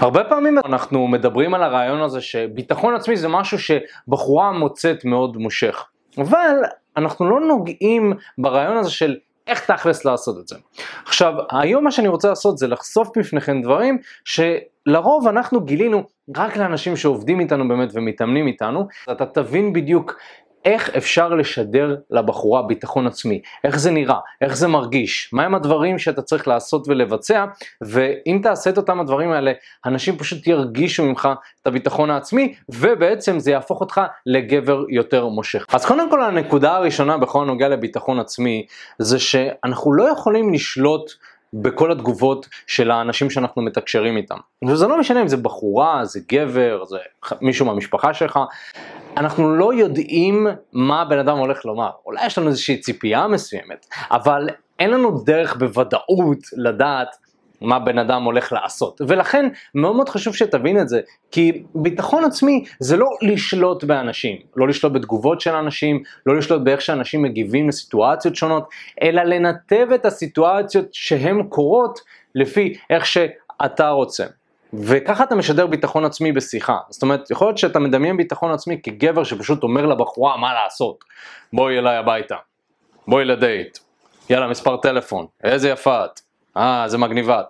הרבה פעמים אנחנו מדברים על הרעיון הזה שביטחון עצמי זה משהו שבחורה מוצאת מאוד מושך, אבל אנחנו לא נוגעים ברעיון הזה של איך תכלס לעשות את זה. עכשיו, היום מה שאני רוצה לעשות זה לחשוף בפניכם דברים שלרוב אנחנו גילינו רק לאנשים שעובדים איתנו באמת ומתאמנים איתנו, אתה תבין בדיוק איך אפשר לשדר לבחורה ביטחון עצמי, איך זה נראה, איך זה מרגיש, מהם הדברים שאתה צריך לעשות ולבצע, ואם תעשה את אותם הדברים האלה, אנשים פשוט ירגישו ממך את הביטחון העצמי, ובעצם זה יהפוך אותך לגבר יותר מושך. אז קודם כל הנקודה הראשונה בכל הנוגע לביטחון עצמי, זה שאנחנו לא יכולים לשלוט בכל התגובות של האנשים שאנחנו מתקשרים איתם. וזה לא משנה אם זה בחורה, זה גבר, זה מישהו מהמשפחה שלך, אנחנו לא יודעים מה הבן אדם הולך לומר. אולי יש לנו איזושהי ציפייה מסוימת, אבל אין לנו דרך בוודאות לדעת מה בן אדם הולך לעשות. ולכן מאוד מאוד חשוב שתבין את זה, כי ביטחון עצמי זה לא לשלוט באנשים, לא לשלוט בתגובות של אנשים, לא לשלוט באיך שאנשים מגיבים לסיטואציות שונות, אלא לנתב את הסיטואציות שהן קורות לפי איך שאתה רוצה. וככה אתה משדר ביטחון עצמי בשיחה. זאת אומרת, יכול להיות שאתה מדמיין ביטחון עצמי כגבר שפשוט אומר לבחורה מה לעשות. בואי אליי הביתה, בואי לדייט, יאללה מספר טלפון, איזה יפה את, אה, זה מגניבה.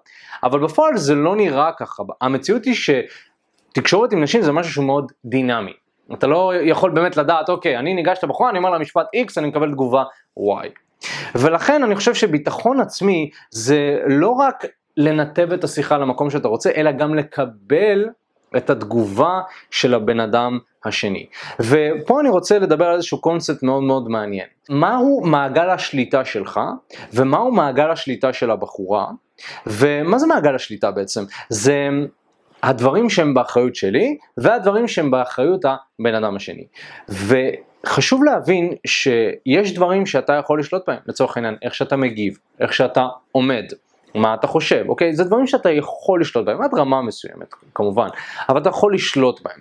אבל בפועל זה לא נראה ככה. המציאות היא שתקשורת עם נשים זה משהו שהוא מאוד דינמי. אתה לא יכול באמת לדעת, אוקיי, אני ניגש לבחורה, אני אומר לה משפט X, אני מקבל תגובה Y. ולכן אני חושב שביטחון עצמי זה לא רק לנתב את השיחה למקום שאתה רוצה, אלא גם לקבל את התגובה של הבן אדם השני. ופה אני רוצה לדבר על איזשהו קונספט מאוד מאוד מעניין. מהו מעגל השליטה שלך, ומהו מעגל השליטה של הבחורה, ומה זה מעגל השליטה בעצם? זה הדברים שהם באחריות שלי, והדברים שהם באחריות הבן אדם השני. וחשוב להבין שיש דברים שאתה יכול לשלוט בהם, לצורך העניין, איך שאתה מגיב, איך שאתה עומד. מה אתה חושב, אוקיי? זה דברים שאתה יכול לשלוט בהם, עד רמה מסוימת כמובן, אבל אתה יכול לשלוט בהם.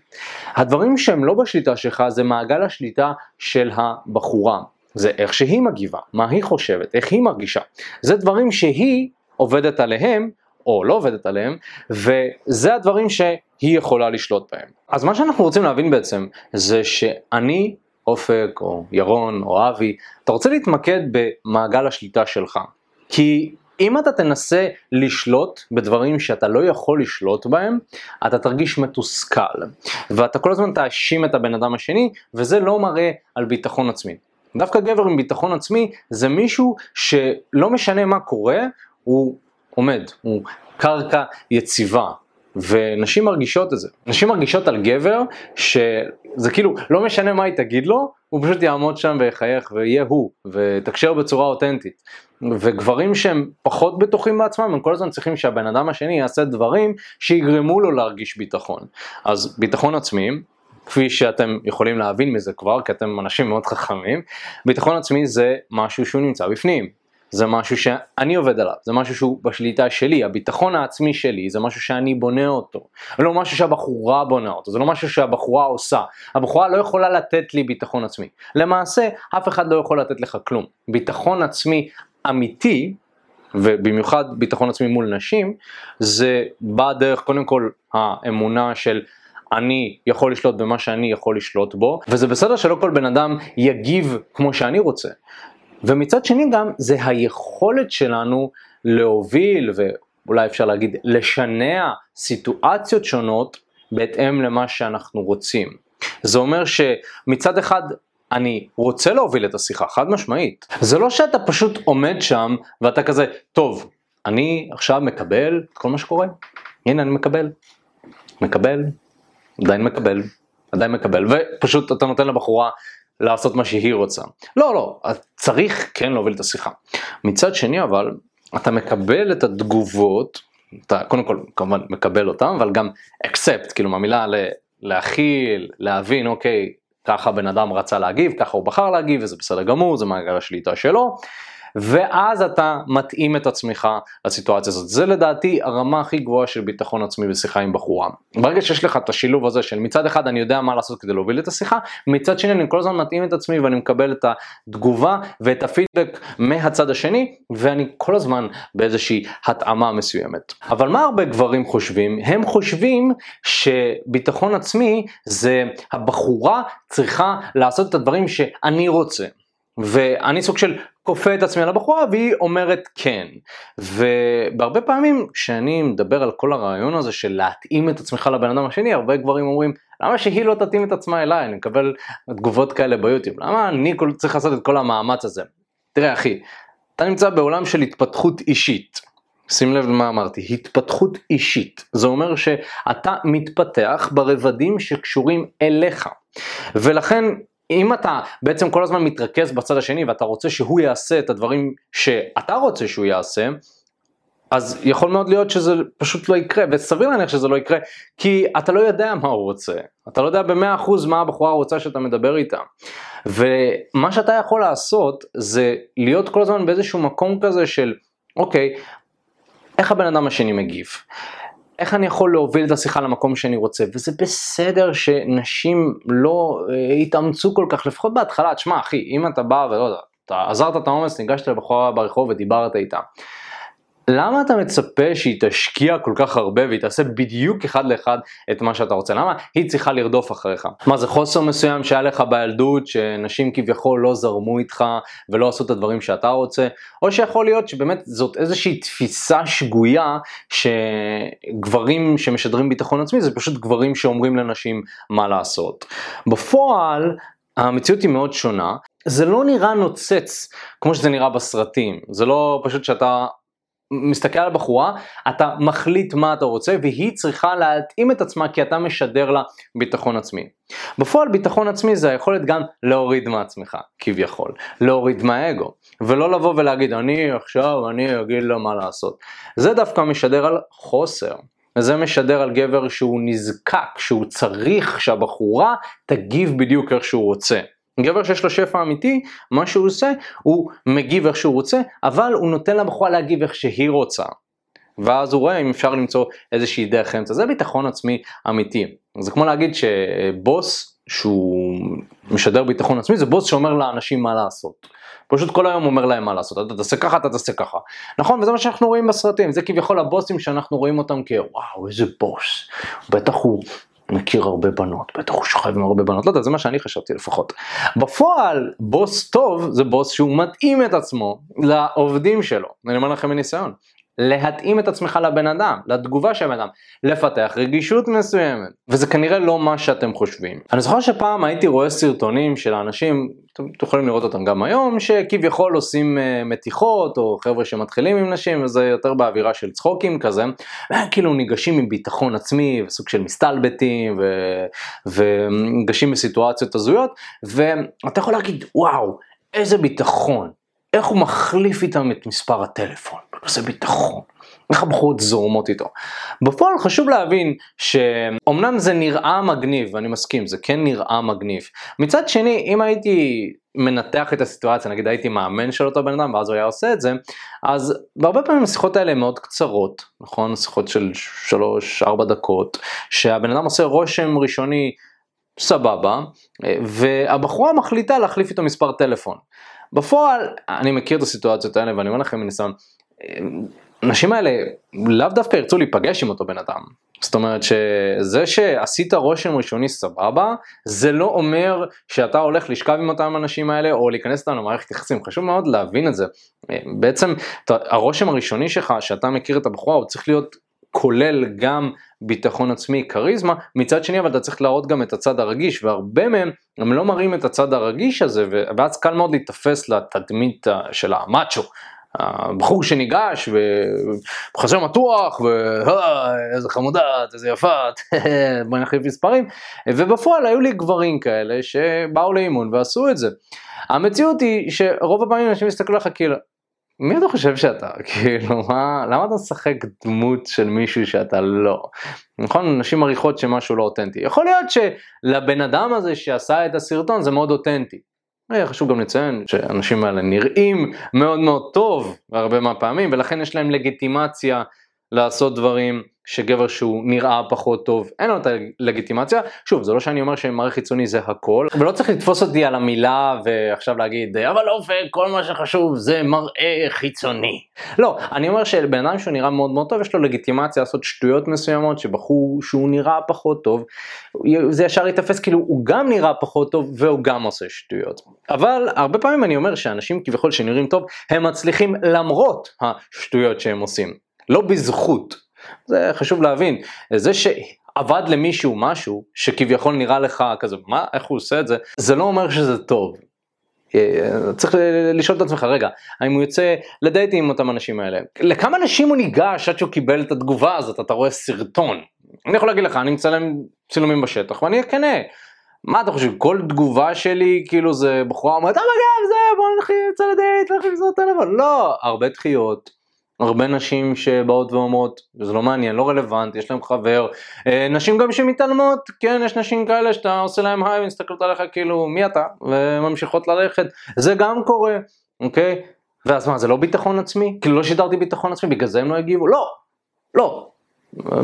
הדברים שהם לא בשליטה שלך זה מעגל השליטה של הבחורה, זה איך שהיא מגיבה, מה היא חושבת, איך היא מרגישה. זה דברים שהיא עובדת עליהם, או לא עובדת עליהם, וזה הדברים שהיא יכולה לשלוט בהם. אז מה שאנחנו רוצים להבין בעצם, זה שאני אופק או ירון או אבי, אתה רוצה להתמקד במעגל השליטה שלך. כי אם אתה תנסה לשלוט בדברים שאתה לא יכול לשלוט בהם, אתה תרגיש מתוסכל, ואתה כל הזמן תאשים את הבן אדם השני, וזה לא מראה על ביטחון עצמי. דווקא גבר עם ביטחון עצמי זה מישהו שלא משנה מה קורה, הוא עומד, הוא קרקע יציבה, ונשים מרגישות את זה. נשים מרגישות על גבר שזה כאילו לא משנה מה היא תגיד לו, הוא פשוט יעמוד שם ויחייך ויהיה הוא, ותקשר בצורה אותנטית. וגברים שהם פחות בטוחים בעצמם, הם כל הזמן צריכים שהבן אדם השני יעשה דברים שיגרמו לו להרגיש ביטחון. אז ביטחון עצמי, כפי שאתם יכולים להבין מזה כבר, כי אתם אנשים מאוד חכמים, ביטחון עצמי זה משהו שהוא נמצא בפנים. זה משהו שאני עובד עליו, זה משהו שהוא בשליטה שלי, הביטחון העצמי שלי, זה משהו שאני בונה אותו, לא משהו שהבחורה בונה אותו, זה לא משהו שהבחורה עושה, הבחורה לא יכולה לתת לי ביטחון עצמי, למעשה אף אחד לא יכול לתת לך כלום, ביטחון עצמי אמיתי, ובמיוחד ביטחון עצמי מול נשים, זה בא דרך קודם כל האמונה של אני יכול לשלוט במה שאני יכול לשלוט בו, וזה בסדר שלא כל בן אדם יגיב כמו שאני רוצה. ומצד שני גם זה היכולת שלנו להוביל ואולי אפשר להגיד לשנע סיטואציות שונות בהתאם למה שאנחנו רוצים. זה אומר שמצד אחד אני רוצה להוביל את השיחה, חד משמעית. זה לא שאתה פשוט עומד שם ואתה כזה, טוב, אני עכשיו מקבל את כל מה שקורה, הנה אני מקבל, מקבל, עדיין מקבל, עדיין מקבל, ופשוט אתה נותן לבחורה לעשות מה שהיא רוצה. לא, לא, צריך כן להוביל את השיחה. מצד שני אבל, אתה מקבל את התגובות, אתה קודם כל כמובן מקבל אותם, אבל גם accept, כאילו מהמילה להכיל, להבין, אוקיי, ככה בן אדם רצה להגיב, ככה הוא בחר להגיב, וזה בסדר גמור, זה מעגל השליטה שלו. ואז אתה מתאים את עצמך לסיטואציה הזאת. זה לדעתי הרמה הכי גבוהה של ביטחון עצמי בשיחה עם בחורה. ברגע שיש לך את השילוב הזה של מצד אחד אני יודע מה לעשות כדי להוביל את השיחה, מצד שני אני כל הזמן מתאים את עצמי ואני מקבל את התגובה ואת הפידבק מהצד השני, ואני כל הזמן באיזושהי התאמה מסוימת. אבל מה הרבה גברים חושבים? הם חושבים שביטחון עצמי זה הבחורה צריכה לעשות את הדברים שאני רוצה. ואני סוג של כופה את עצמי על הבחורה והיא אומרת כן. ובהרבה פעמים כשאני מדבר על כל הרעיון הזה של להתאים את עצמך לבן אדם השני, הרבה גברים אומרים למה שהיא לא תתאים את עצמה אליי, אני מקבל תגובות כאלה ביוטיוב, למה אני צריך לעשות את כל המאמץ הזה? תראה אחי, אתה נמצא בעולם של התפתחות אישית. שים לב למה אמרתי, התפתחות אישית. זה אומר שאתה מתפתח ברבדים שקשורים אליך. ולכן אם אתה בעצם כל הזמן מתרכז בצד השני ואתה רוצה שהוא יעשה את הדברים שאתה רוצה שהוא יעשה, אז יכול מאוד להיות שזה פשוט לא יקרה, וסביר להניח שזה לא יקרה, כי אתה לא יודע מה הוא רוצה, אתה לא יודע במאה אחוז מה הבחורה רוצה שאתה מדבר איתה. ומה שאתה יכול לעשות זה להיות כל הזמן באיזשהו מקום כזה של, אוקיי, איך הבן אדם השני מגיב? איך אני יכול להוביל את השיחה למקום שאני רוצה, וזה בסדר שנשים לא אה, יתאמצו כל כך, לפחות בהתחלה, תשמע אחי, אם אתה בא ולא יודע, אתה עזרת את העומס, ניגשת לבחורה ברחוב ודיברת איתה. למה אתה מצפה שהיא תשקיע כל כך הרבה והיא תעשה בדיוק אחד לאחד את מה שאתה רוצה? למה היא צריכה לרדוף אחריך? מה זה חוסר מסוים שהיה לך בילדות שנשים כביכול לא זרמו איתך ולא עשו את הדברים שאתה רוצה? או שיכול להיות שבאמת זאת איזושהי תפיסה שגויה שגברים שמשדרים ביטחון עצמי זה פשוט גברים שאומרים לנשים מה לעשות. בפועל המציאות היא מאוד שונה, זה לא נראה נוצץ כמו שזה נראה בסרטים, זה לא פשוט שאתה מסתכל על הבחורה, אתה מחליט מה אתה רוצה והיא צריכה להתאים את עצמה כי אתה משדר לה ביטחון עצמי. בפועל ביטחון עצמי זה היכולת גם להוריד מעצמך, כביכול, להוריד מהאגו, ולא לבוא ולהגיד אני עכשיו אני אגיד לו מה לעשות. זה דווקא משדר על חוסר. וזה משדר על גבר שהוא נזקק, שהוא צריך שהבחורה תגיב בדיוק איך שהוא רוצה. גבר שיש לו שפע אמיתי, מה שהוא עושה, הוא מגיב איך שהוא רוצה, אבל הוא נותן לבחורה להגיב איך שהיא רוצה. ואז הוא רואה אם אפשר למצוא איזושהי דרך אמצע. זה ביטחון עצמי אמיתי. זה כמו להגיד שבוס שהוא משדר ביטחון עצמי, זה בוס שאומר לאנשים מה לעשות. פשוט כל היום אומר להם מה לעשות, אתה תעשה ככה, אתה תעשה ככה. נכון, וזה מה שאנחנו רואים בסרטים, זה כביכול הבוסים שאנחנו רואים אותם כוואו, איזה בוס. בטח הוא מכיר הרבה בנות, בטח הוא שוכב עם הרבה בנות, לא יודע, זה מה שאני חשבתי לפחות. בפועל, בוס טוב זה בוס שהוא מתאים את עצמו לעובדים שלו, אני אומר לכם מניסיון. להתאים את עצמך לבן אדם, לתגובה של הבן אדם, לפתח רגישות מסוימת, וזה כנראה לא מה שאתם חושבים. אני זוכר שפעם הייתי רואה סרטונים של האנשים, אתם יכולים לראות אותם גם היום, שכביכול עושים uh, מתיחות, או חבר'ה שמתחילים עם נשים, וזה יותר באווירה של צחוקים כזה, וכאילו ניגשים עם ביטחון עצמי, וסוג של מסתלבטים, וניגשים בסיטואציות הזויות, ואתה יכול להגיד, וואו, איזה ביטחון, איך הוא מחליף איתם את מספר הטלפון, איזה ביטחון, הבחורות זורמות איתו. בפועל חשוב להבין שאומנם זה נראה מגניב, ואני מסכים, זה כן נראה מגניב. מצד שני, אם הייתי מנתח את הסיטואציה, נגיד הייתי מאמן של אותו בן אדם ואז הוא היה עושה את זה, אז בהרבה פעמים השיחות האלה הן מאוד קצרות, נכון? שיחות של 3-4 דקות, שהבן אדם עושה רושם ראשוני סבבה, והבחורה מחליטה להחליף איתו מספר טלפון. בפועל, אני מכיר את הסיטואציות האלה ואני אומר לכם מניסיון, האנשים האלה לאו דווקא ירצו להיפגש עם אותו בן אדם. זאת אומרת שזה שעשית רושם ראשוני סבבה, זה לא אומר שאתה הולך לשכב עם אותם אנשים האלה או להיכנס איתם למערכת יחסים, חשוב מאוד להבין את זה. בעצם הרושם הראשוני שלך, שאתה מכיר את הבחורה, הוא צריך להיות כולל גם ביטחון עצמי, כריזמה, מצד שני אבל אתה צריך להראות גם את הצד הרגיש, והרבה מהם הם לא מראים את הצד הרגיש הזה, ואז קל מאוד להיתפס לתדמית של המאצ'ו. הבחור שניגש וחזר מתוח ואיזה חמודה, איזה יפה, בואי נחליף מספרים ובפועל היו לי גברים כאלה שבאו לאימון ועשו את זה. המציאות היא שרוב הפעמים אנשים יסתכלו לך כאילו מי אתה חושב שאתה? כאילו, מה, למה אתה משחק דמות של מישהו שאתה לא? נכון, נשים מעריכות שמשהו לא אותנטי. יכול להיות שלבן אדם הזה שעשה את הסרטון זה מאוד אותנטי. חשוב גם לציין שהאנשים האלה נראים מאוד מאוד טוב הרבה מהפעמים ולכן יש להם לגיטימציה לעשות דברים שגבר שהוא נראה פחות טוב אין לו את הלגיטימציה. שוב זה לא שאני אומר שמראה חיצוני זה הכל ולא צריך לתפוס אותי על המילה ועכשיו להגיד אבל אופק כל מה שחשוב זה מראה חיצוני. לא אני אומר שבן אדם שהוא נראה מאוד מאוד טוב יש לו לגיטימציה לעשות שטויות מסוימות שבחור שהוא נראה פחות טוב זה ישר ייתפס כאילו הוא גם נראה פחות טוב והוא גם עושה שטויות. אבל הרבה פעמים אני אומר שאנשים כביכול שנראים טוב הם מצליחים למרות השטויות שהם עושים. לא בזכות. זה חשוב להבין. זה שעבד למישהו משהו שכביכול נראה לך כזה, מה, איך הוא עושה את זה, זה לא אומר שזה טוב. אה, צריך לשאול את עצמך רגע האם הוא יוצא לדייטים עם אותם אנשים האלה? לכמה אנשים הוא ניגש עד שהוא קיבל את התגובה הזאת? אתה רואה סרטון. אני יכול להגיד לך אני מצלם צילומים בשטח ואני אכנה מה אתה חושב כל תגובה שלי כאילו זה בחורה אומרת אה מגב זה בוא נלך לצאת לדייט נלך למסור טלפון לא הרבה דחיות הרבה נשים שבאות ואומרות זה לא מעניין לא רלוונט יש להם חבר. אה, נשים גם שמתעלמות כן יש נשים כאלה שאתה עושה להם היי ומסתכלות עליך כאילו מי אתה? וממשיכות ללכת. זה גם קורה אוקיי? ואז מה זה לא ביטחון עצמי? כאילו לא שידרתי ביטחון עצמי בגלל זה הם לא הגיבו? לא לא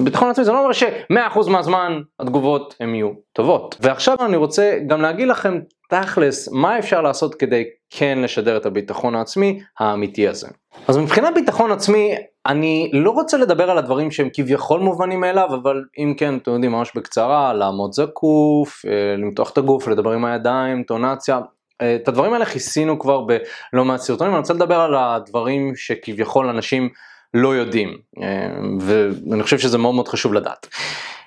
ביטחון עצמי זה לא אומר ש-100% מהזמן התגובות הן יהיו טובות. ועכשיו אני רוצה גם להגיד לכם תכלס מה אפשר לעשות כדי כן לשדר את הביטחון העצמי האמיתי הזה. אז מבחינת ביטחון עצמי אני לא רוצה לדבר על הדברים שהם כביכול מובנים מאליו אבל אם כן אתם יודעים ממש בקצרה לעמוד זקוף, אה, למתוח את הגוף, לדבר עם הידיים, טונציה, אה, את הדברים האלה כיסינו כבר בלא מעט סרטונים, אני רוצה לדבר על הדברים שכביכול אנשים לא יודעים אה, ואני חושב שזה מאוד מאוד חשוב לדעת.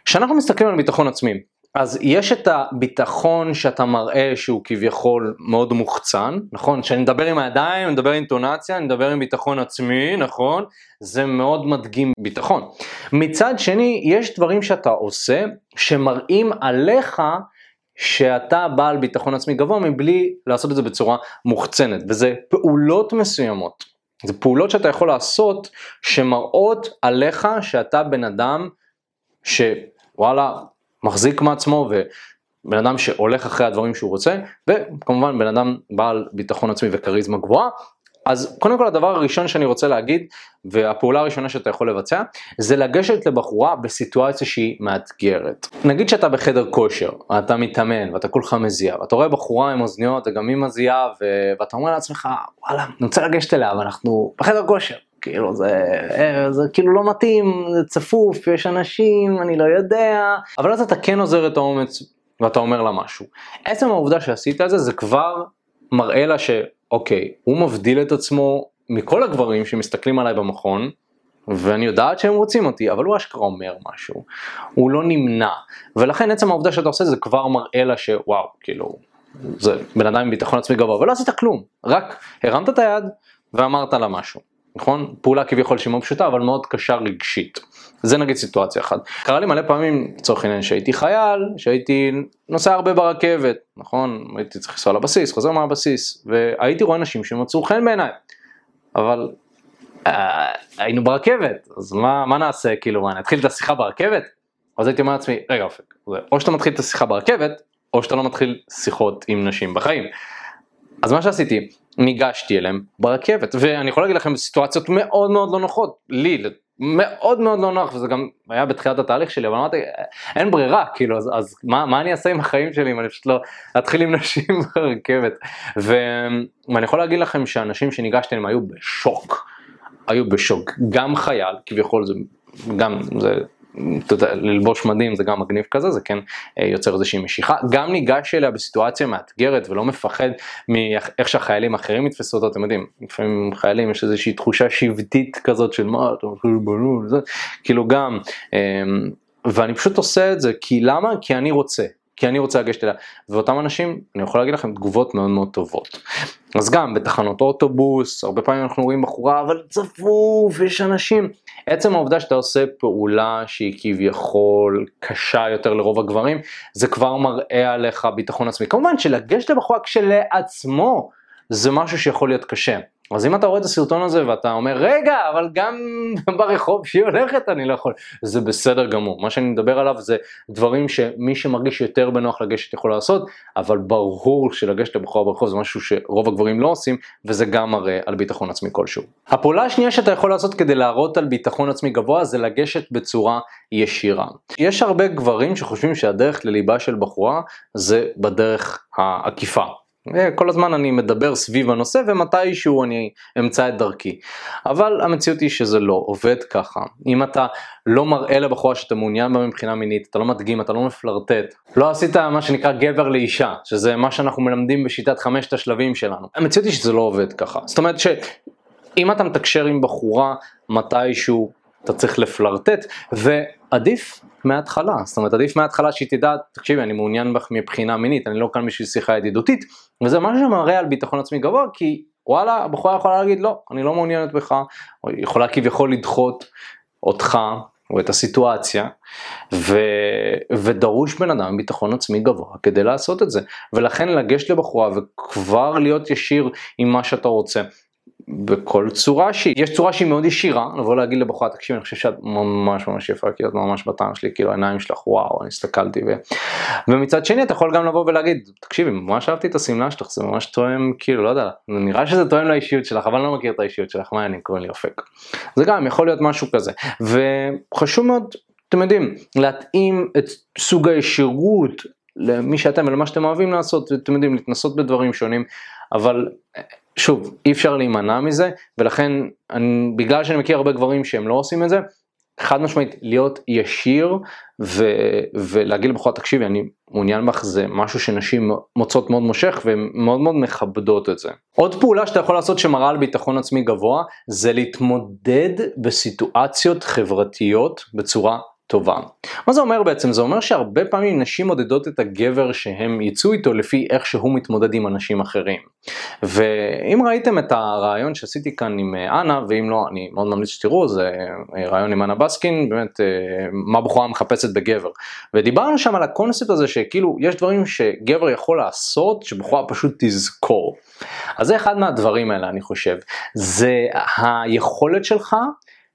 כשאנחנו מסתכלים על ביטחון עצמי אז יש את הביטחון שאתה מראה שהוא כביכול מאוד מוחצן, נכון? כשאני מדבר עם הידיים, אני מדבר עם אינטונציה, אני מדבר עם ביטחון עצמי, נכון? זה מאוד מדגים ביטחון. מצד שני, יש דברים שאתה עושה שמראים עליך שאתה בעל ביטחון עצמי גבוה מבלי לעשות את זה בצורה מוחצנת, וזה פעולות מסוימות. זה פעולות שאתה יכול לעשות שמראות עליך שאתה בן אדם שוואלה מחזיק מעצמו ובן אדם שהולך אחרי הדברים שהוא רוצה וכמובן בן אדם בעל ביטחון עצמי וכריזמה גבוהה. אז קודם כל הדבר הראשון שאני רוצה להגיד והפעולה הראשונה שאתה יכול לבצע זה לגשת לבחורה בסיטואציה שהיא מאתגרת. נגיד שאתה בחדר כושר, אתה מתאמן ואתה כולך מזיע ואתה רואה בחורה עם אוזניות וגם היא מזיעה ו... ואתה אומר לעצמך וואלה אני רוצה לגשת אליה ואנחנו בחדר כושר כאילו זה, אה, זה כאילו לא מתאים, זה צפוף, יש אנשים, אני לא יודע, אבל אז אתה כן עוזר את האומץ ואתה אומר לה משהו. עצם העובדה שעשית את זה, זה כבר מראה לה שאוקיי, הוא מבדיל את עצמו מכל הגברים שמסתכלים עליי במכון, ואני יודעת שהם רוצים אותי, אבל הוא אשכרה אומר משהו, הוא לא נמנע, ולכן עצם העובדה שאתה עושה זה כבר מראה לה שוואו, כאילו, זה בן אדם עם ביטחון עצמי גבוה, ולא עשית כלום, רק הרמת את היד ואמרת לה משהו. נכון? פעולה כביכול שהיא מאוד פשוטה אבל מאוד קשה רגשית. זה נגיד סיטואציה אחת. קרה לי מלא פעמים לצורך העניין שהייתי חייל, שהייתי נוסע הרבה ברכבת, נכון? הייתי צריך לנסוע לבסיס, חוזר מהבסיס, והייתי רואה אנשים שמצאו חן בעיניי. אבל אה, היינו ברכבת, אז מה, מה נעשה כאילו, מה נתחיל את השיחה ברכבת? אז הייתי אומר לעצמי, רגע אופק, או שאתה מתחיל את השיחה ברכבת, או שאתה לא מתחיל שיחות עם נשים בחיים. אז מה שעשיתי, ניגשתי אליהם ברכבת ואני יכול להגיד לכם סיטואציות מאוד מאוד לא נוחות לי מאוד מאוד לא נוח וזה גם היה בתחילת התהליך שלי אבל אמרתי אין ברירה כאילו אז, אז מה, מה אני אעשה עם החיים שלי אם אני פשוט לא אתחיל עם נשים ברכבת? ו, ואני יכול להגיד לכם שאנשים שניגשתי אליהם היו בשוק היו בשוק. גם חייל כביכול זה גם זה אתה יודע, ללבוש מדים זה גם מגניב כזה, זה כן אה, יוצר איזושהי משיכה. גם ניגש אליה בסיטואציה מאתגרת ולא מפחד מאיך שהחיילים האחרים יתפסו אותו, אתם יודעים, לפעמים חיילים יש איזושהי תחושה שבטית כזאת של מה אתה מתחיל בלול, כאילו גם, אמ, ואני פשוט עושה את זה, כי למה? כי אני רוצה. כי אני רוצה לגשת אליה, ואותם אנשים, אני יכול להגיד לכם תגובות מאוד מאוד טובות. אז גם בתחנות אוטובוס, הרבה פעמים אנחנו רואים בחורה, אבל צפוף, יש אנשים. עצם העובדה שאתה עושה פעולה שהיא כביכול קשה יותר לרוב הגברים, זה כבר מראה עליך ביטחון עצמי. כמובן שלגשת לבחורה כשלעצמו זה משהו שיכול להיות קשה, אז אם אתה רואה את הסרטון הזה ואתה אומר, רגע, אבל גם ברחוב שהיא הולכת אני לא יכול, זה בסדר גמור. מה שאני מדבר עליו זה דברים שמי שמרגיש יותר בנוח לגשת יכול לעשות, אבל ברור שלגשת לבחורה ברחוב זה משהו שרוב הגברים לא עושים, וזה גם מראה על ביטחון עצמי כלשהו. הפעולה השנייה שאתה יכול לעשות כדי להראות על ביטחון עצמי גבוה זה לגשת בצורה ישירה. יש הרבה גברים שחושבים שהדרך לליבה של בחורה זה בדרך העקיפה. כל הזמן אני מדבר סביב הנושא ומתישהו אני אמצא את דרכי. אבל המציאות היא שזה לא עובד ככה. אם אתה לא מראה לבחורה שאתה מעוניין בה מבחינה מינית, אתה לא מדגים, אתה לא מפלרטט, לא עשית מה שנקרא גבר לאישה, שזה מה שאנחנו מלמדים בשיטת חמשת השלבים שלנו. המציאות היא שזה לא עובד ככה. זאת אומרת שאם אתה מתקשר עם בחורה מתישהו אתה צריך לפלרטט, ועדיף מההתחלה, זאת אומרת עדיף מההתחלה שהיא תדע, תקשיבי אני מעוניין בך מבחינה מינית, אני לא כאן בשביל שיחה ידידותית, וזה משהו שמראה על ביטחון עצמי גבוה, כי וואלה, הבחורה יכולה להגיד לא, אני לא מעוניינת בך, או יכולה כביכול לדחות אותך או את הסיטואציה, ו, ודרוש בן אדם עם ביטחון עצמי גבוה כדי לעשות את זה, ולכן לגשת לבחורה וכבר להיות ישיר עם מה שאתה רוצה, בכל צורה שהיא. יש צורה שהיא מאוד ישירה, לבוא להגיד לבחורה, תקשיב, אני חושב שאת ממש ממש יפה, כי את ממש בטעם שלי, כאילו העיניים שלך, וואו, אני הסתכלתי. ו... ומצד שני אתה יכול גם לבוא ולהגיד, תקשיבי, ממש אהבתי את השמלה שלך, זה ממש תואם, כאילו, לא יודע, נראה שזה תואם לאישיות שלך, אבל אני לא מכיר את האישיות שלך, מה אני קורא לי אופק. זה גם יכול להיות משהו כזה. וחשוב מאוד, אתם יודעים, להתאים את סוג הישירות למי שאתם ולמה שאתם אוהבים לעשות, אתם יודעים, להתנסות בדברים שונים, אבל שוב, אי אפשר להימנע מזה, ולכן אני, בגלל שאני מכיר הרבה גברים שהם לא עושים את זה, חד משמעית להיות ישיר ו, ולהגיד לבחורה תקשיבי אני מעוניין בך זה משהו שנשים מוצאות מאוד מושך והן מאוד מאוד מכבדות את זה. עוד פעולה שאתה יכול לעשות שמראה על ביטחון עצמי גבוה זה להתמודד בסיטואציות חברתיות בצורה טובה. מה זה אומר בעצם? זה אומר שהרבה פעמים נשים מודדות את הגבר שהם יצאו איתו לפי איך שהוא מתמודד עם אנשים אחרים. ואם ראיתם את הרעיון שעשיתי כאן עם אה, אנה, ואם לא, אני מאוד ממליץ שתראו, זה אה, רעיון עם אנה בסקין, באמת, אה, מה בחורה מחפשת בגבר. ודיברנו שם על הקונספט הזה שכאילו, יש דברים שגבר יכול לעשות, שבחורה פשוט תזכור. אז זה אחד מהדברים האלה, אני חושב. זה היכולת שלך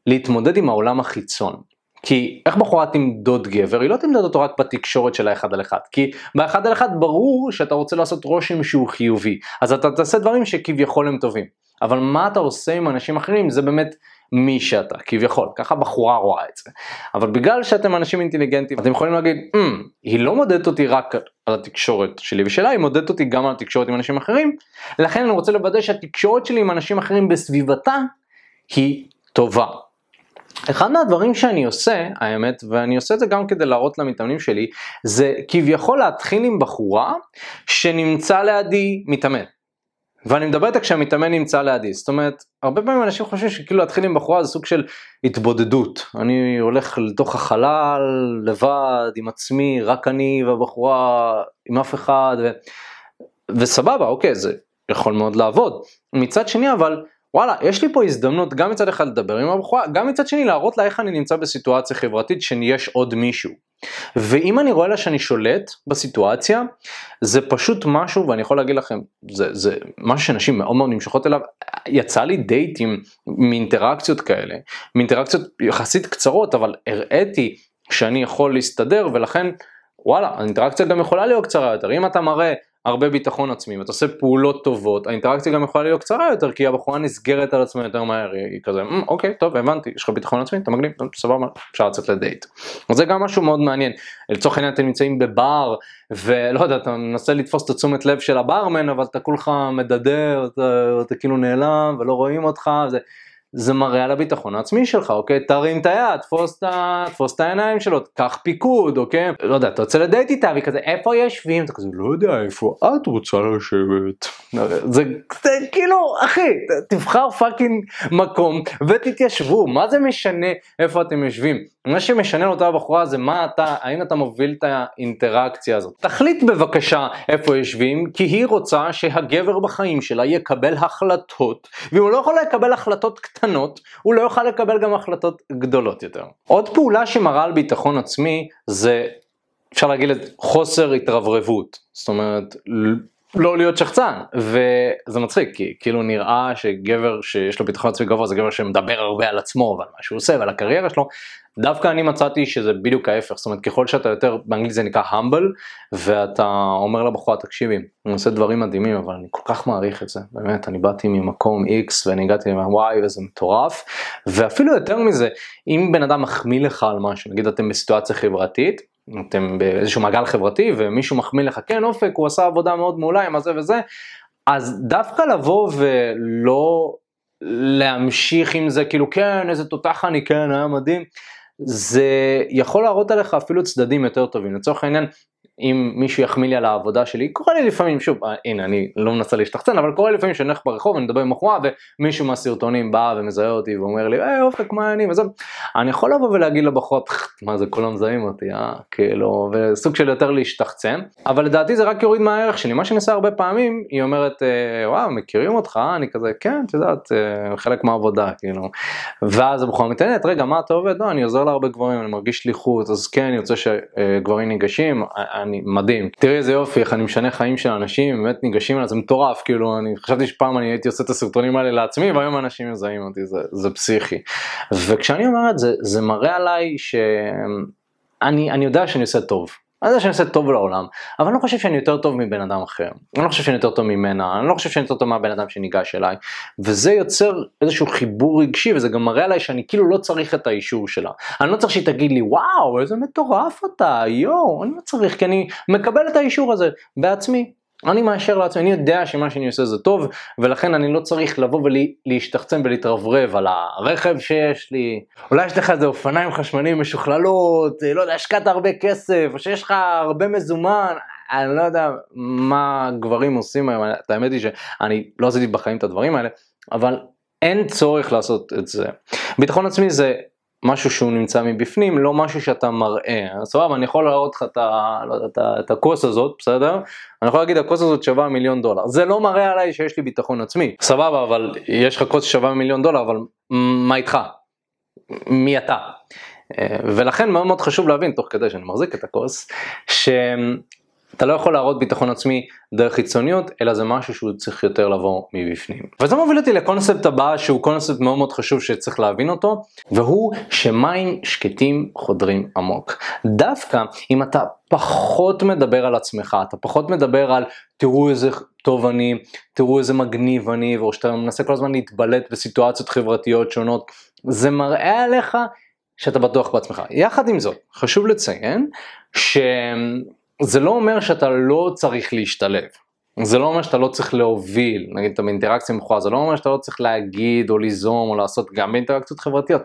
להתמודד עם העולם החיצון. כי איך בחורה תמדוד גבר? היא לא תמדוד אותו רק בתקשורת של האחד על אחד. כי באחד על אחד ברור שאתה רוצה לעשות רושם שהוא חיובי. אז אתה תעשה דברים שכביכול הם טובים. אבל מה אתה עושה עם אנשים אחרים זה באמת מי שאתה, כביכול. ככה בחורה רואה את זה. אבל בגלל שאתם אנשים אינטליגנטים, אתם יכולים להגיד, mm, היא לא מודדת אותי רק על התקשורת שלי ושלה, היא מודדת אותי גם על התקשורת עם אנשים אחרים. לכן אני רוצה לוודא שהתקשורת שלי עם אנשים אחרים בסביבתה היא טובה. אחד מהדברים שאני עושה, האמת, ואני עושה את זה גם כדי להראות למתאמנים שלי, זה כביכול להתחיל עם בחורה שנמצא לידי מתאמן. ואני מדבר איתה כשהמתאמן נמצא לידי, זאת אומרת, הרבה פעמים אנשים חושבים שכאילו להתחיל עם בחורה זה סוג של התבודדות. אני הולך לתוך החלל, לבד, עם עצמי, רק אני והבחורה, עם אף אחד, ו... וסבבה, אוקיי, זה יכול מאוד לעבוד. מצד שני אבל, וואלה, יש לי פה הזדמנות גם מצד אחד לדבר עם הבחורה, גם מצד שני להראות לה איך אני נמצא בסיטואציה חברתית שיש עוד מישהו. ואם אני רואה לה שאני שולט בסיטואציה, זה פשוט משהו, ואני יכול להגיד לכם, זה, זה משהו שנשים מאוד מאוד נמשכות אליו, יצא לי דייטים מאינטראקציות כאלה, מאינטראקציות יחסית קצרות, אבל הראיתי שאני יכול להסתדר, ולכן וואלה, האינטראקציה גם יכולה להיות קצרה יותר, אם אתה מראה הרבה ביטחון עצמי ואתה עושה פעולות טובות, האינטראקציה גם יכולה להיות קצרה יותר כי הבחורה נסגרת על עצמה יותר מהר, היא כזה, mm, אוקיי, טוב, הבנתי, יש לך ביטחון עצמי, אתה מגניב, סבבה, אפשר לצאת לדייט. אז זה גם משהו מאוד מעניין, לצורך העניין אתם נמצאים בבר ולא יודע, אתה מנסה לתפוס את התשומת לב של הברמן אבל אתה כולך מדדר, אתה, אתה כאילו נעלם ולא רואים אותך, זה... זה מראה על הביטחון העצמי שלך, אוקיי? תרים את היד, תפוס את, העיניים שלו, קח פיקוד, אוקיי? לא יודע, אתה רוצה לדייט איתה, והיא כזה, איפה יושבים? אתה כזה, לא יודע, איפה את רוצה לשבת? זה, זה כאילו, אחי, תבחר fucking מקום ותתיישבו, מה זה משנה איפה אתם יושבים? מה שמשנה לאותה בחורה זה מה אתה, האם אתה מוביל את האינטראקציה הזאת. תחליט בבקשה איפה יושבים, כי היא רוצה שהגבר בחיים שלה יקבל החלטות, ואם הוא לא יכול לקבל החלטות קטנות, הוא לא יוכל לקבל גם החלטות גדולות יותר. עוד פעולה שמראה על ביטחון עצמי זה, אפשר להגיד חוסר התרברבות. זאת אומרת, לא להיות שחצן וזה מצחיק כי כאילו נראה שגבר שיש לו ביטחון עצמי גבוה זה גבר שמדבר הרבה על עצמו ועל מה שהוא עושה ועל הקריירה שלו. דווקא אני מצאתי שזה בדיוק ההפך זאת אומרת ככל שאתה יותר באנגלית זה נקרא humble ואתה אומר לבחורה תקשיבי אני עושה דברים מדהימים אבל אני כל כך מעריך את זה באמת אני באתי ממקום x ואני הגעתי מ-y וזה מטורף. ואפילו יותר מזה אם בן אדם מחמיא לך על משהו נגיד אתם בסיטואציה חברתית אתם באיזשהו מעגל חברתי ומישהו מחמיא לך כן אופק הוא עשה עבודה מאוד מעולה עם הזה וזה. אז דווקא לבוא ולא להמשיך עם זה כאילו כן איזה תותח אני כן היה מדהים. זה יכול להראות עליך אפילו צדדים יותר טובים. לצורך העניין אם מישהו יחמיא לי על העבודה שלי, קורה לי לפעמים, שוב, אה, הנה אני לא מנסה להשתחצן, אבל קורה לי לפעמים שאני הולך ברחוב ואני מדבר עם בחורה ומישהו מהסרטונים בא ומזהה אותי ואומר לי, היי אופק מה אני וזה, אני יכול לבוא ולהגיד לבחורה, מה זה כולם מזהים אותי, אה, כאילו, וסוג של יותר להשתחצן, אבל לדעתי זה רק יוריד מהערך שלי, מה שאני עושה הרבה פעמים, היא אומרת, אה, וואו, מכירים אותך, אני כזה, כן, את יודעת, חלק מהעבודה, כאילו, ואז הבחורה מתעניינת, רגע, מה אתה עובד? לא, אני עוזר להרבה גברים, אני מרגיש שליחות, אז כן, אני רוצה שגברים ניגשים, אני מדהים. תראי איזה יופי, איך אני משנה חיים של אנשים, באמת ניגשים אליי, זה מטורף, כאילו, אני חשבתי שפעם אני הייתי עושה את הסרטונים האלה לעצמי, והיום אנשים מזהים אותי, זה, זה פסיכי. וכשאני אומר את זה, זה מראה עליי שאני יודע שאני עושה טוב. אני יודע שאני עושה טוב לעולם, אבל אני לא חושב שאני יותר טוב מבן אדם אחר. אני לא חושב שאני יותר טוב ממנה, אני לא חושב שאני יותר טוב מהבן אדם שניגש אליי. וזה יוצר איזשהו חיבור רגשי, וזה גם מראה עליי שאני כאילו לא צריך את האישור שלה. אני לא צריך שהיא תגיד לי, וואו, איזה מטורף אתה, יואו, אני לא צריך, כי אני מקבל את האישור הזה בעצמי. אני מאשר לעצמי, אני יודע שמה שאני עושה זה טוב, ולכן אני לא צריך לבוא ולהשתחצן ולהתרברב על הרכב שיש לי. אולי יש לך איזה אופניים חשמליים משוכללות, לא יודע, השקעת הרבה כסף, או שיש לך הרבה מזומן, אני לא יודע מה גברים עושים היום, האמת היא שאני לא עשיתי בחיים את הדברים האלה, אבל אין צורך לעשות את זה. ביטחון עצמי זה משהו שהוא נמצא מבפנים, לא משהו שאתה מראה. סבבה, אני יכול להראות לך את, לא יודע, את, הכוס הזאת, בסדר? אני יכול להגיד הכוס הזאת שווה מיליון דולר. זה לא מראה עליי שיש לי ביטחון עצמי. סבבה, אבל יש לך כוס שווה מיליון דולר, אבל מה איתך? מי אתה? אה, ולכן מאוד מאוד חשוב להבין, תוך כדי שאני מחזיק את הכוס, ש... אתה לא יכול להראות ביטחון עצמי דרך חיצוניות, אלא זה משהו שהוא צריך יותר לבוא מבפנים. וזה מוביל אותי לקונספט הבא שהוא קונספט מאוד מאוד חשוב שצריך להבין אותו, והוא שמים שקטים חודרים עמוק. דווקא אם אתה פחות מדבר על עצמך, אתה פחות מדבר על תראו איזה טוב אני, תראו איזה מגניב אני, או שאתה מנסה כל הזמן להתבלט בסיטואציות חברתיות שונות, זה מראה עליך שאתה בטוח בעצמך. יחד עם זאת, חשוב לציין ש... זה לא אומר שאתה לא צריך להשתלב. זה לא אומר שאתה לא צריך להוביל, נגיד אתה באינטראקציה מכורה, זה לא אומר שאתה לא צריך להגיד או ליזום או לעשות גם באינטראקציות חברתיות,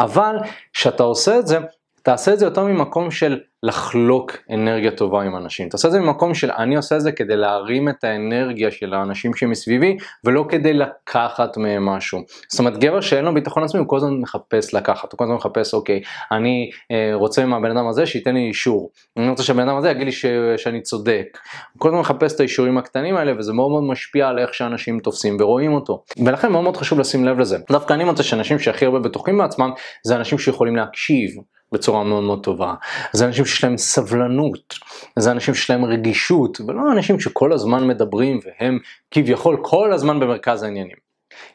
אבל כשאתה עושה את זה, תעשה את זה יותר ממקום של לחלוק אנרגיה טובה עם אנשים. תעשה את זה ממקום של אני עושה את זה כדי להרים את האנרגיה של האנשים שמסביבי ולא כדי לקחת מהם משהו. זאת אומרת גבר שאין לו ביטחון עצמי הוא כל הזמן מחפש לקחת, הוא כל הזמן מחפש אוקיי אני אה, רוצה מהבן אדם הזה שייתן לי אישור, אני רוצה שהבן אדם הזה יגיד לי ש, שאני צודק. הוא כל הזמן מחפש את האישורים הקטנים האלה וזה מאוד מאוד משפיע על איך שאנשים תופסים ורואים אותו. ולכן מאוד מאוד חשוב לשים לב לזה. דווקא אני מוצא שאנשים שהכי הרבה בטוחים בעצמם זה אנשים שיכולים להקשיב. בצורה מאוד מאוד טובה. זה אנשים שיש להם סבלנות, זה אנשים שיש להם רגישות, ולא אנשים שכל הזמן מדברים והם כביכול כל הזמן במרכז העניינים.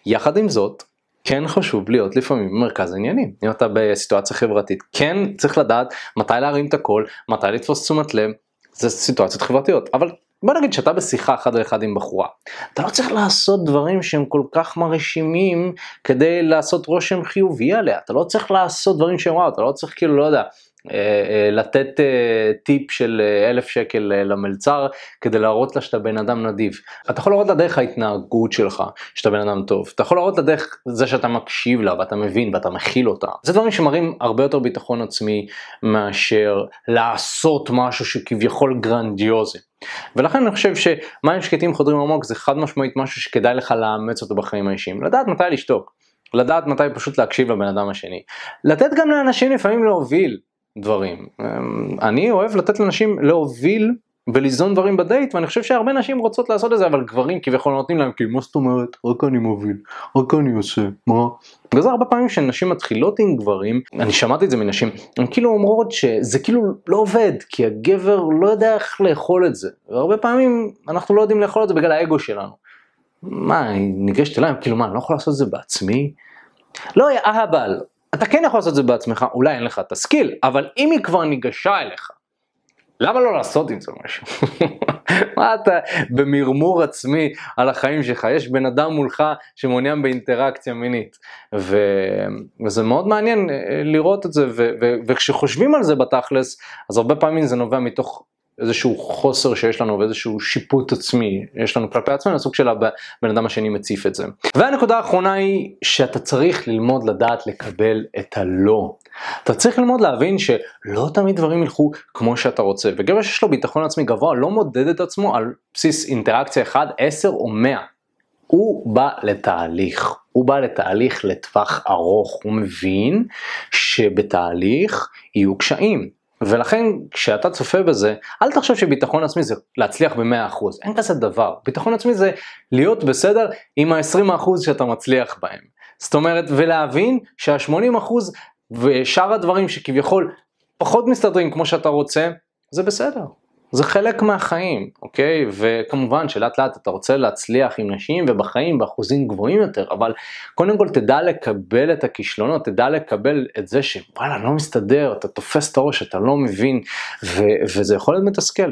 יחד עם זאת, כן חשוב להיות לפעמים במרכז העניינים. אם אתה בסיטואציה חברתית, כן צריך לדעת מתי להרים את הקול, מתי לתפוס תשומת לב, זה סיטואציות חברתיות, אבל בוא נגיד שאתה בשיחה אחד על אחד עם בחורה, אתה לא צריך לעשות דברים שהם כל כך מרשימים כדי לעשות רושם חיובי עליה, אתה לא צריך לעשות דברים שהם וואו, אתה לא צריך כאילו, לא יודע, לתת אה, טיפ של אלף שקל למלצר כדי להראות לה שאתה בן אדם נדיב. אתה יכול להראות לה דרך ההתנהגות שלך שאתה בן אדם טוב. אתה יכול להראות לה דרך זה שאתה מקשיב לה ואתה מבין ואתה מכיל אותה. זה דברים שמראים הרבה יותר ביטחון עצמי מאשר לעשות משהו שכביכול גרנדיוזי. ולכן אני חושב שמים שקטים חודרים עמוק זה חד משמעית משהו שכדאי לך לאמץ אותו בחיים האישיים. לדעת מתי לשתוק. לדעת מתי פשוט להקשיב לבן אדם השני. לתת גם לאנשים לפעמים להוביל. דברים. אמ, אני אוהב לתת לאנשים להוביל וליזון דברים בדייט, ואני חושב שהרבה נשים רוצות לעשות את זה, אבל גברים כביכול נותנים להם, כי מה זאת אומרת, רק אני מוביל, רק אני עושה, מה? בגלל זה הרבה פעמים שנשים מתחילות עם גברים, אני שמעתי את זה מנשים, הן כאילו אומרות שזה כאילו לא עובד, כי הגבר לא יודע איך לאכול את זה, והרבה פעמים אנחנו לא יודעים לאכול את זה בגלל האגו שלנו. מה, אני ניגשת אליי, כאילו מה, אני לא יכול לעשות את זה בעצמי? לא, יא אהבל, אתה כן יכול לעשות את זה בעצמך, אולי אין לך את הסקיל, אבל אם היא כבר ניגשה אליך, למה לא לעשות עם זה משהו? מה אתה במרמור עצמי על החיים שלך? יש בן אדם מולך שמעוניין באינטראקציה מינית. ו... וזה מאוד מעניין אה, לראות את זה, ו... ו... וכשחושבים על זה בתכלס, אז הרבה פעמים זה נובע מתוך איזשהו חוסר שיש לנו ואיזשהו שיפוט עצמי יש לנו כלפי עצמנו, הסוג של הבן אדם השני מציף את זה. והנקודה האחרונה היא שאתה צריך ללמוד לדעת לקבל את הלא. אתה צריך ללמוד להבין שלא תמיד דברים ילכו כמו שאתה רוצה, וגבר שיש לו ביטחון עצמי גבוה לא מודד את עצמו על בסיס אינטראקציה 1, 10 או 100. הוא בא לתהליך, הוא בא לתהליך לטווח ארוך, הוא מבין שבתהליך יהיו קשיים. ולכן כשאתה צופה בזה, אל תחשוב שביטחון עצמי זה להצליח ב-100%, אין כזה דבר. ביטחון עצמי זה להיות בסדר עם ה-20% שאתה מצליח בהם. זאת אומרת, ולהבין שה-80% ושאר הדברים שכביכול פחות מסתדרים כמו שאתה רוצה, זה בסדר. זה חלק מהחיים, אוקיי? וכמובן שלאט לאט אתה רוצה להצליח עם נשים ובחיים באחוזים גבוהים יותר, אבל קודם כל תדע לקבל את הכישלונות, תדע לקבל את זה שוואלה, לא מסתדר, אתה תופס את הראש, אתה לא מבין, ו- וזה יכול להיות מתסכל.